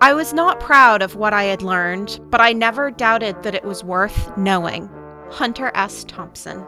I was not proud of what I had learned, but I never doubted that it was worth knowing. Hunter S. Thompson.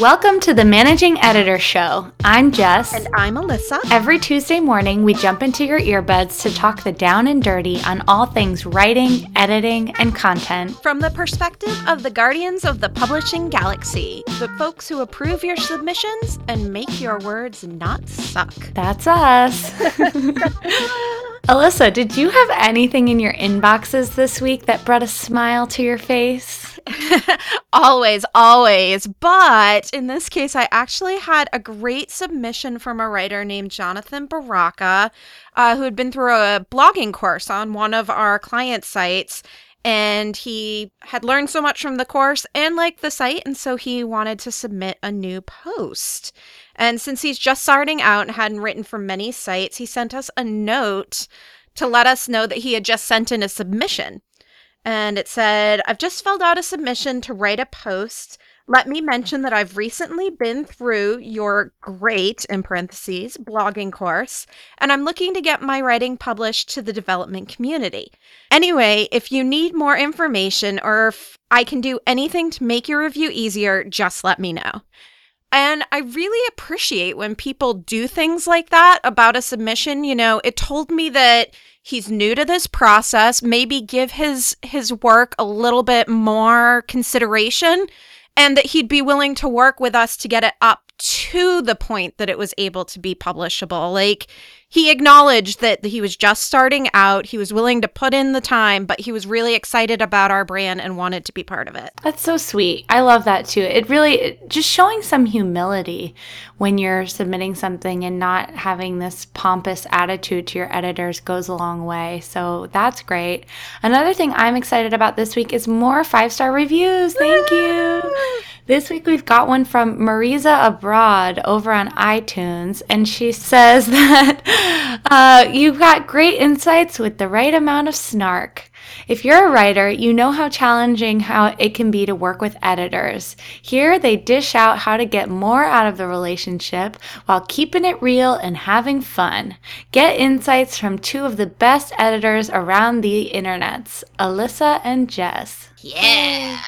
Welcome to the Managing Editor Show. I'm Jess. And I'm Elisa. Every Tuesday morning, we jump into your earbuds to talk the down and dirty on all things writing, editing, and content. From the perspective of the guardians of the publishing galaxy, the folks who approve your submissions and make your words not suck. That's us. Elisa, did you have anything in your inboxes this week that brought a smile to your face? always, always. But in this case, I actually had a great submission from a writer named Jonathan Baraka, uh, who had been through a blogging course on one of our client sites. And he had learned so much from the course and liked the site. And so he wanted to submit a new post. And since he's just starting out and hadn't written for many sites, he sent us a note to let us know that he had just sent in a submission and it said, I've just filled out a submission to write a post. Let me mention that I've recently been through your great, in parentheses, blogging course, and I'm looking to get my writing published to the development community. Anyway, if you need more information or if I can do anything to make your review easier, just let me know. And I really appreciate when people do things like that about a submission. You know, it told me that he's new to this process, maybe give his his work a little bit more consideration and that he'd be willing to work with us to get it up to the point that it was able to be publishable. Like he acknowledged that he was just starting out, he was willing to put in the time, but he was really excited about our brand and wanted to be part of it. That's so sweet. I love that too. It really just showing some humility when you're submitting something and not having this pompous attitude to your editors goes a long way. So that's great. Another thing I'm excited about this week is more five-star reviews. Thank you. Ah! This week we've got one from Marisa Abroad over on iTunes, and she says that uh, you've got great insights with the right amount of snark. If you're a writer, you know how challenging how it can be to work with editors. Here they dish out how to get more out of the relationship while keeping it real and having fun. Get insights from two of the best editors around the internets, Elisa and Jess. Yeah.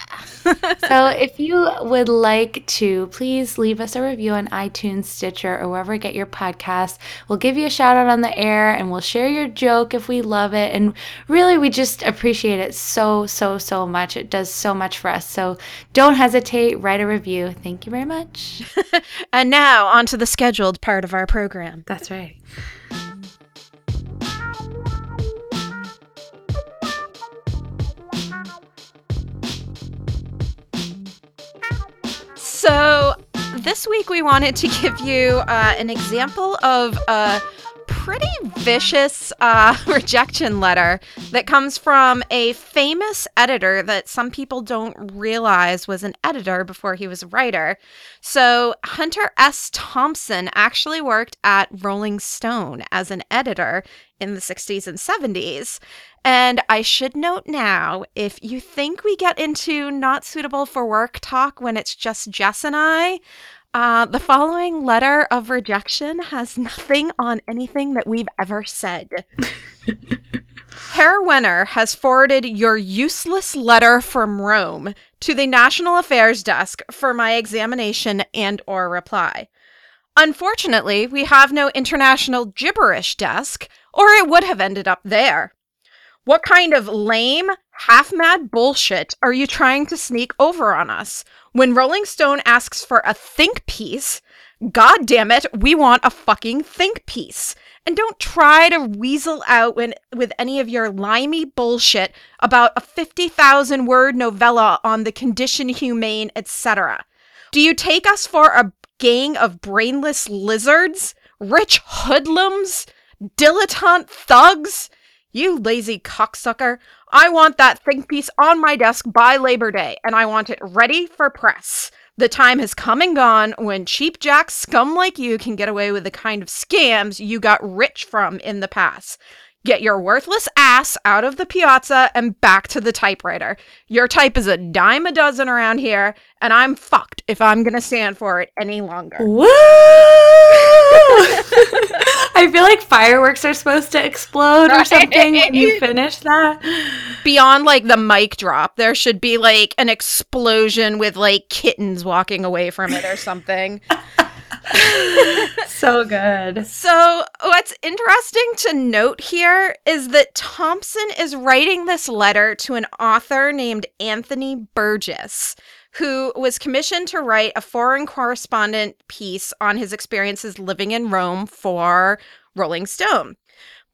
So if you would like to, please leave us a review on iTunes, Stitcher, or wherever you get your podcast. We'll give you a shout out on the air and we'll share your joke if we love it. And really, we just appreciate it so, so, so much. It does so much for us. So don't hesitate, write a review. Thank you very much. and now, on to the scheduled part of our program. That's right. This week we wanted to give you uh, an example of a pretty vicious uh, rejection letter that comes from a famous editor that some people don't realize was an editor before he was a writer. So, Hunter S. Thompson actually worked at Rolling Stone as an editor in the 60s and 70s. And I should note now if you think we get into not suitable for work talk when it's just Jess and I, uh, the following letter of rejection has nothing on anything that we've ever said. Herr Wenner has forwarded your useless letter from Rome to the National Affairs Desk for my examination and or reply. Unfortunately, we have no international gibberish desk, or it would have ended up there. What kind of lame, half mad bullshit are you trying to sneak over on us? When Rolling Stone asks for a think piece, god damn it, we want a fucking think piece. And don't try to weasel out when, with any of your limey bullshit about a 50,000 word novella on the condition humane, etc. Do you take us for a gang of brainless lizards? Rich hoodlums? Dilettante thugs? You lazy cocksucker. I want that think piece on my desk by Labor Day, and I want it ready for press. The time has come and gone when cheap jack scum like you can get away with the kind of scams you got rich from in the past. Get your worthless ass out of the piazza and back to the typewriter. Your type is a dime a dozen around here, and I'm fucked if I'm gonna stand for it any longer. Woo! I feel like fireworks are supposed to explode or something when you finish that. Beyond like the mic drop, there should be like an explosion with like kittens walking away from it or something. so good. So, what's interesting to note here is that Thompson is writing this letter to an author named Anthony Burgess, who was commissioned to write a foreign correspondent piece on his experiences living in Rome for Rolling Stone.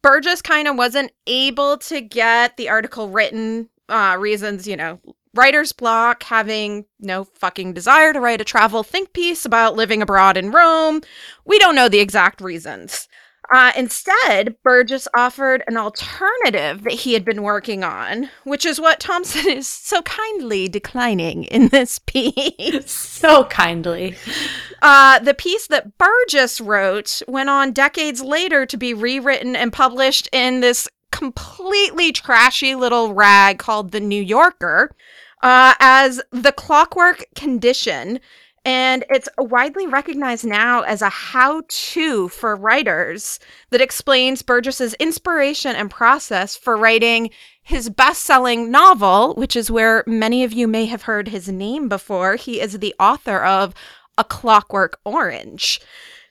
Burgess kind of wasn't able to get the article written, uh, reasons, you know, writer's block, having no fucking desire to write a travel think piece about living abroad in Rome. We don't know the exact reasons. Uh, instead, Burgess offered an alternative that he had been working on, which is what Thompson is so kindly declining in this piece. so kindly. Uh, the piece that Burgess wrote went on decades later to be rewritten and published in this completely trashy little rag called The New Yorker uh, as the clockwork condition. And it's widely recognized now as a how to for writers that explains Burgess's inspiration and process for writing his best selling novel, which is where many of you may have heard his name before. He is the author of A Clockwork Orange.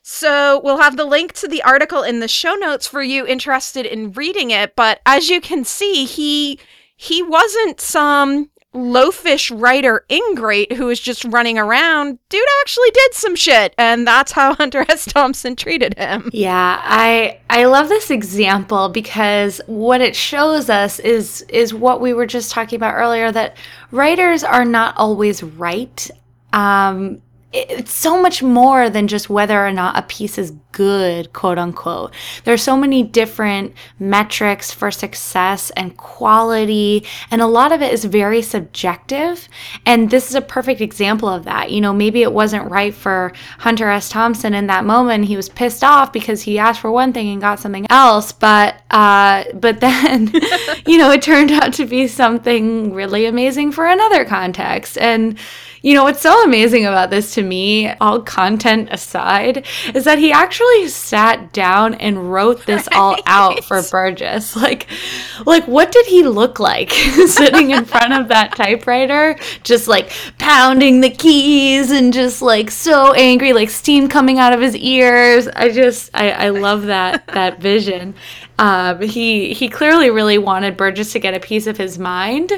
So we'll have the link to the article in the show notes for you interested in reading it. But as you can see, he he wasn't some loafish writer ingrate who was just running around dude actually did some shit and that's how hunter s. Thompson treated him. Yeah i i love this example because what it shows us is is what we were just talking about earlier that writers are not always right. Um it's so much more than just whether or not a piece is good, quote unquote. There are so many different metrics for success and quality, and a lot of it is very subjective. And this is a perfect example of that. You know, maybe it wasn't right for Hunter S. Thompson in that moment. He was pissed off because he asked for one thing and got something else. But uh, but then, you know, it turned out to be something really amazing for another context. And you know, what's so amazing about this to me, all content aside, is that he actually sat down and wrote this right. all out for Burgess. Like, like what did he look like sitting in front of that typewriter, just like pounding the keys and just like so angry, like steam coming out of his ears. I just, I, I love that that vision. Um, he he clearly really wanted Burgess to get a piece of his mind.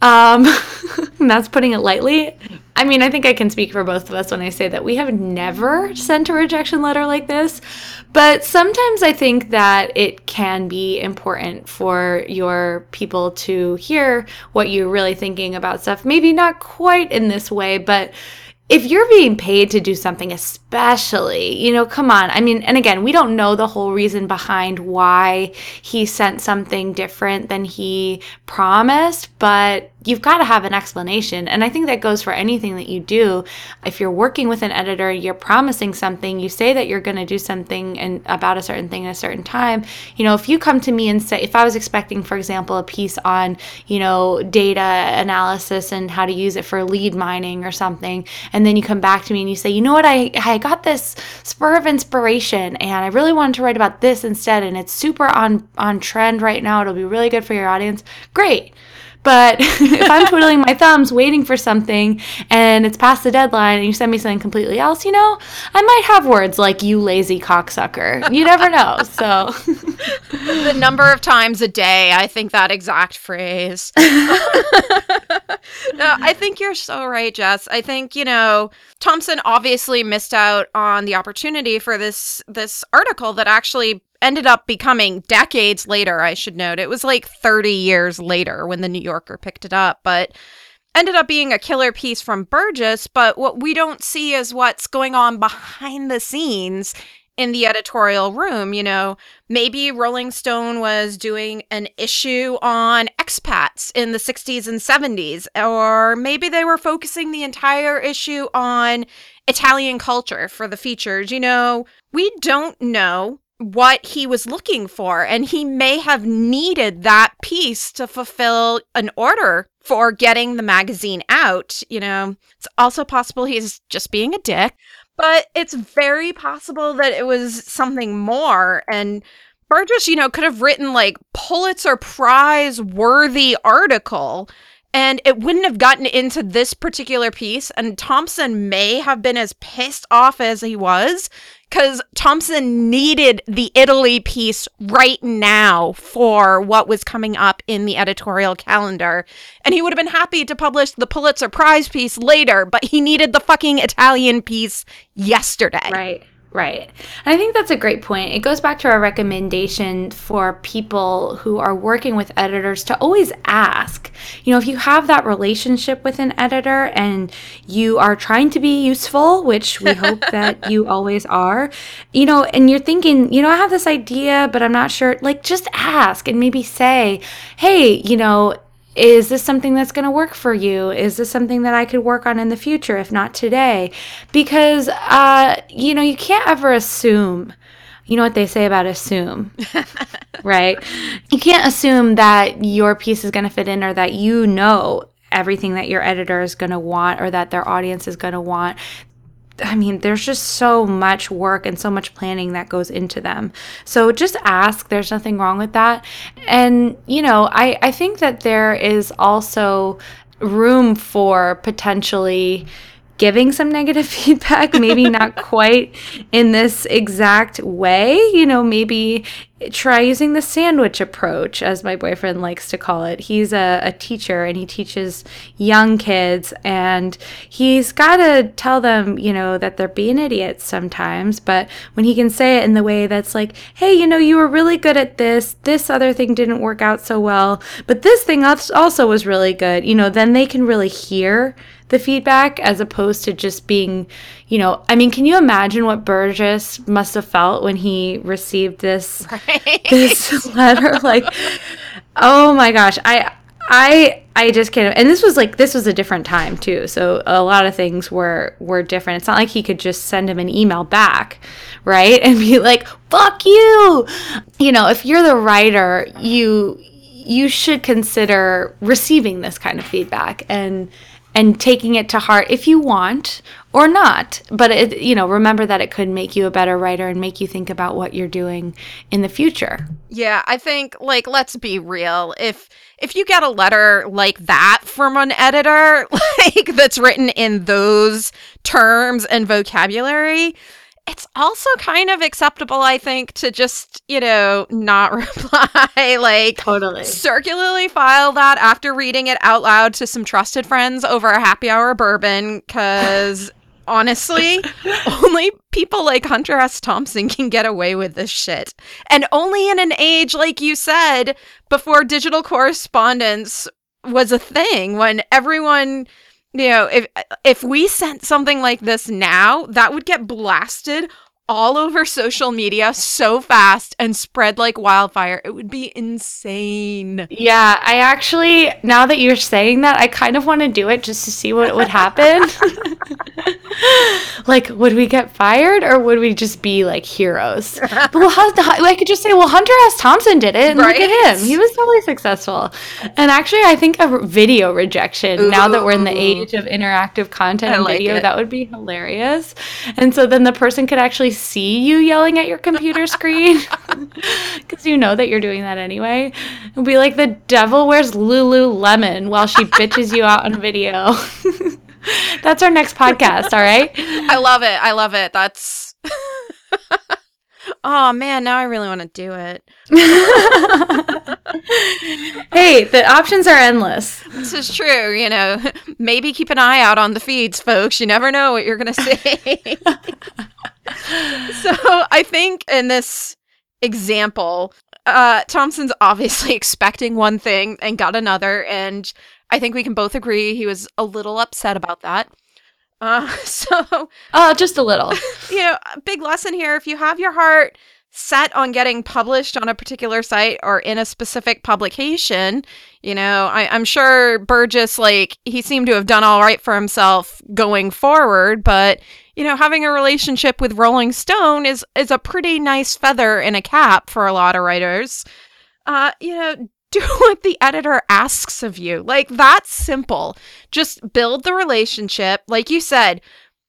Um, that's putting it lightly. I mean, I think I can speak for both of us when I say that we have never sent a rejection letter like this. But sometimes I think that it can be important for your people to hear what you're really thinking about stuff. Maybe not quite in this way, but if you're being paid to do something, especially, you know, come on. I mean, and again, we don't know the whole reason behind why he sent something different than he promised, but you've got to have an explanation. And I think that goes for anything that you do. If you're working with an editor, you're promising something, you say that you're going to do something and about a certain thing at a certain time. You know, if you come to me and say, if I was expecting, for example, a piece on, you know, data analysis and how to use it for lead mining or something, and then you come back to me and you say, you know what, I, I got this spur of inspiration and I really wanted to write about this instead, and it's super on on trend right now. It'll be really good for your audience. Great. But if I'm twiddling my thumbs waiting for something and it's past the deadline and you send me something completely else, you know, I might have words like you lazy cocksucker. You never know. So the number of times a day I think that exact phrase. no, I think you're so right, Jess. I think, you know, Thompson obviously missed out on the opportunity for this this article that actually ended up becoming decades later, I should note. It was like 30 years later when the New Yorker picked it up, but ended up being a killer piece from Burgess. But what we don't see is what's going on behind the scenes in the editorial room. You know, maybe Rolling Stone was doing an issue on expats in the 60s and 70s, or maybe they were focusing the entire issue on Italian culture for the features. You know, we don't know what he was looking for. And he may have needed that piece to fulfill an order for getting the magazine out. You know, it's also possible he's just being a dick, but it's very possible that it was something more. And Burgess, you know, could have written like Pulitzer Prize worthy article and it wouldn't have gotten into this particular piece. And Thompson may have been as pissed off as he was because Thompson needed the Italy piece right now for what was coming up in the editorial calendar. And he would have been happy to publish the Pulitzer Prize piece later, but he needed the fucking Italian piece yesterday. Right. Right. And I think that's a great point. It goes back to our recommendation for people who are working with editors to always ask. You know, if you have that relationship with an editor and you are trying to be useful, which we hope that you always are, you know, and you're thinking, you know, I have this idea, but I'm not sure, like just ask and maybe say, hey, you know, is this something that's going to work for you? Is this something that I could work on in the future, if not today? Because, uh, you know, you can't ever assume. You know what they say about assume, right? You can't assume that your piece is going to fit in or that you know everything that your editor is going to want or that their audience is going to want. I mean, there's just so much work and so much planning that goes into them. So just ask. There's nothing wrong with that. And, you know, I, I think that there is also room for potentially giving some negative feedback, maybe not quite in this exact way. You know, maybe try using the sandwich approach, as my boyfriend likes to call it. He's a, a teacher and he teaches young kids, and he's got to tell them, you know, that they're being idiots sometimes. But when he can say it in the way that's like, hey, you know, you were really good at this, this other thing didn't work out so well, but this thing also was really good, you know, then they can really hear the feedback as opposed to just being, you know, I mean, can you imagine what Burgess must have felt when he received this right. this letter like oh my gosh, I I I just can't and this was like this was a different time too. So a lot of things were were different. It's not like he could just send him an email back, right? And be like, "Fuck you." You know, if you're the writer, you you should consider receiving this kind of feedback and and taking it to heart if you want or not. But it, you know remember that it could make you a better writer and make you think about what you're doing in the future. Yeah i think like let's be real. If if you get a letter like that from an editor like that's written in those terms and vocabulary it's also kind of acceptable, I think, to just, you know, not reply. like, totally. Circularly file that after reading it out loud to some trusted friends over a happy hour bourbon, because honestly, only people like Hunter S. Thompson can get away with this shit. And only in an age, like you said, before digital correspondence was a thing, when everyone you know, if if we sent something like this now, that would get blasted all over social media so fast and spread like wildfire. It would be insane. Yeah, I actually, now that you're saying that, I kind of want to do it just to see what would happen. like, would we get fired or would we just be like heroes? But well, I could just say, well, Hunter S. Thompson did it, and right? look at him. He was totally successful. And actually, I think a video rejection, Ooh. now that we're in the age of interactive content and like video, it. that would be hilarious. And so then the person could actually see you yelling at your computer screen because you know that you're doing that anyway. It'll be like the devil wears Lululemon while she bitches you out on video. That's our next podcast, all right? I love it. I love it. That's. oh man, now I really want to do it. hey, the options are endless. This is true. You know, maybe keep an eye out on the feeds, folks. You never know what you're going to say. so I think in this example, uh, Thompson's obviously expecting one thing and got another, and I think we can both agree he was a little upset about that. Uh, so, uh, just a little. You know, big lesson here: if you have your heart set on getting published on a particular site or in a specific publication. You know, I, am sure Burgess, like, he seemed to have done all right for himself going forward, but you know, having a relationship with Rolling Stone is is a pretty nice feather in a cap for a lot of writers. Uh, you know, do what the editor asks of you. Like that's simple. Just build the relationship. Like you said,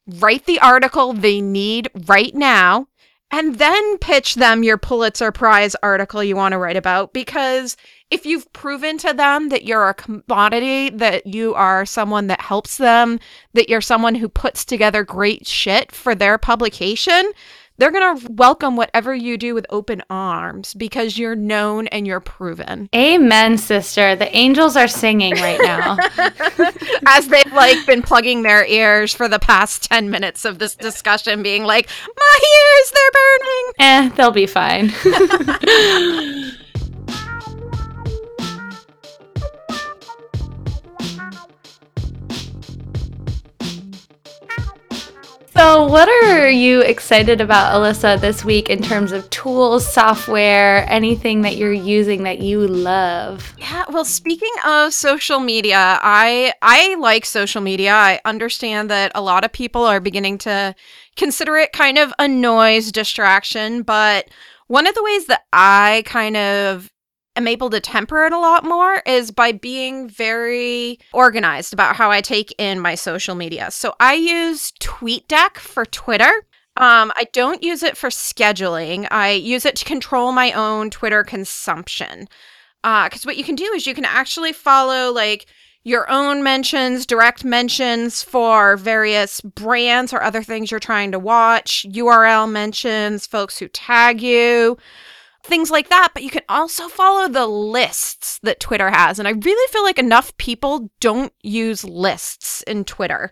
write the article they need right now and then pitch them your Pulitzer Prize article you want to write about because if you've proven to them that you're a commodity, that you are someone that helps them, that you're someone who puts together great shit for their publication, they're going to welcome whatever you do with open arms because you're known and you're proven. Amen, sister. The angels are singing right now. As they've like been plugging their ears for the past 10 minutes of this discussion being like, "My ears, they're burning." Eh, they'll be fine. So, what are you excited about, Elisa, this week in terms of tools, software, anything that you're using that you love? Yeah, well, speaking of social media, I I like social media. I understand that a lot of people are beginning to consider it kind of a noise distraction, but one of the ways that I kind of am able to temper it a lot more is by being very organized about how I take in my social media. So I use TweetDeck for Twitter. Um, I don't use it for scheduling. I use it to control my own Twitter consumption. Because uh, what you can do is you can actually follow like your own mentions, direct mentions for various brands or other things you're trying to watch, URL mentions, folks who tag you things like that. But you can also follow the lists that Twitter has. And I really feel like enough people don't use lists in Twitter.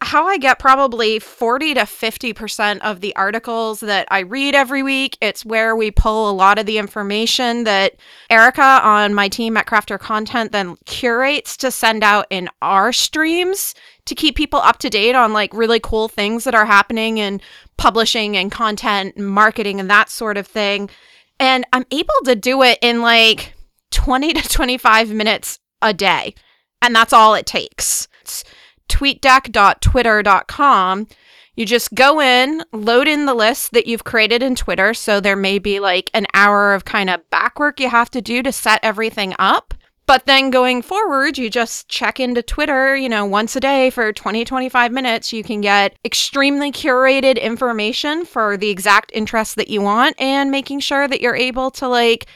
How I get probably 40 to 50% of the articles that I read every week. It's where we pull a lot of the information that Erica on my team at Craft Your Content then curates to send out in our streams to keep people up to date on like really cool things that are happening in publishing and content and marketing and that sort of thing. And I'm able to do it in like 20 to 25 minutes a day. And that's all it takes. It's tweetdeck.twitter.com. You just go in, load in the list that you've created in Twitter. So there may be like an hour of kind of back work you have to do to set everything up. But then going forward, you just check into Twitter, you know, once a day for 20, 25 minutes. You can get extremely curated information for the exact interests that you want and making sure that you're able to like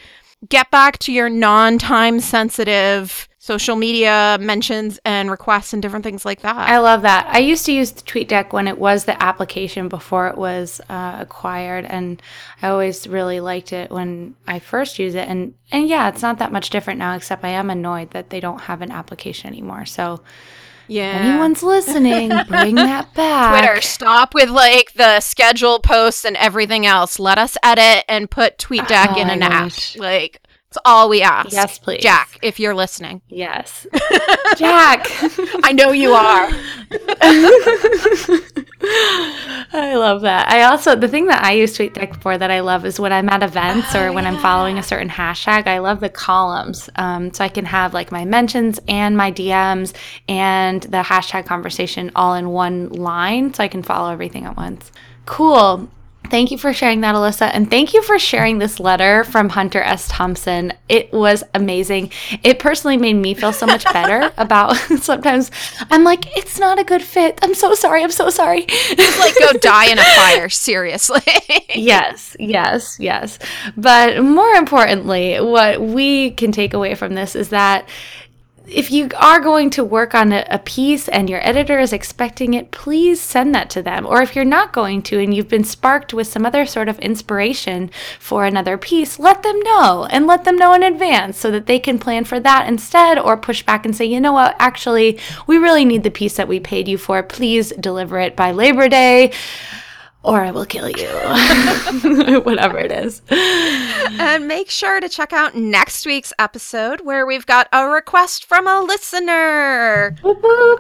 get back to your non time sensitive social media mentions and requests and different things like that. I love that. I used to use the TweetDeck when it was the application before it was uh, acquired, and I always really liked it when I first used it. And and yeah, it's not that much different now, except I am annoyed that they don't have an application anymore. So. Yeah. Anyone's listening, bring that back. Twitter, stop with like the schedule posts and everything else. Let us edit and put TweetDeck oh, in an app. Like it's all we ask. Yes, please. Jack, if you're listening. Yes. Jack. I know you are. I love that. I also, the thing that I use TweetDeck for that I love is when I'm at events oh, or when yeah. I'm following a certain hashtag, I love the columns. Um, so I can have like my mentions and my DMs and the hashtag conversation all in one line so I can follow everything at once. Cool. Thank you for sharing that, Elisa. And thank you for sharing this letter from Hunter S. Thompson. It was amazing. It personally made me feel so much better about sometimes I'm like, it's not a good fit. I'm so sorry. I'm so sorry. Just like go die in a fire, seriously. yes, yes, yes. But more importantly, what we can take away from this is that if you are going to work on a, a, piece and your editor is expecting it, please send that to them. Or if you're not going to and you've been sparked with some other sort of inspiration for another piece, let them know and let them know in advance so that they can plan for that instead or push back and say, you know what, actually, we really need the piece that we paid you for. Please deliver it by Labor Day or I will kill you. Whatever it is. And make sure to check out next week's episode where we've got a request from a listener.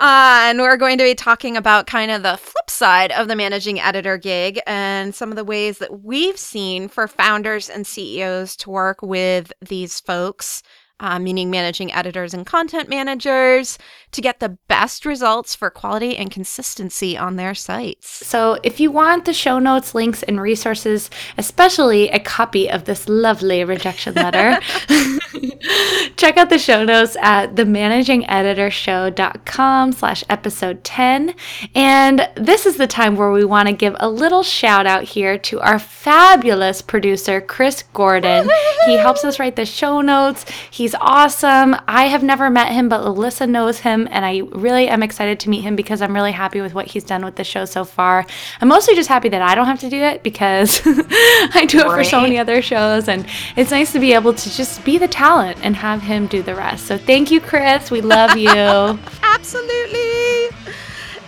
Uh, and we're going to be talking about kind of the flip side of the managing editor gig and some of the ways that we've seen for founders and CEOs to work with these folks uh, meaning managing editors and content managers, to get the best results for quality and consistency on their sites. So, if you want the show notes, links, and resources, especially a copy of this lovely rejection letter, check out the show notes at themanagingeditorshow.com slash episode 10. And this is the time where we want to give a little shout out here to our fabulous producer, Chris Gordon. he helps us write the show notes. He He's awesome. I have never met him, but Elisa knows him, and I really am excited to meet him because I'm really happy with what he's done with the show so far. I'm mostly just happy that I don't have to do it because I do it right. for so many other shows, and it's nice to be able to just be the talent and have him do the rest. So thank you, Chris. We love you. Absolutely.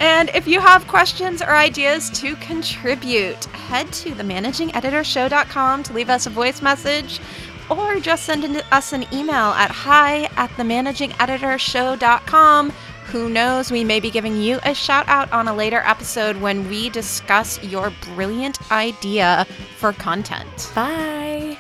And if you have questions or ideas to contribute, head to the themanagingeditorshow.com to leave us a voice message or just send us an email at hi at themanagingeditorshow.com. Who knows, we may be giving you a shout out on a later episode when we discuss your brilliant idea for content. Bye.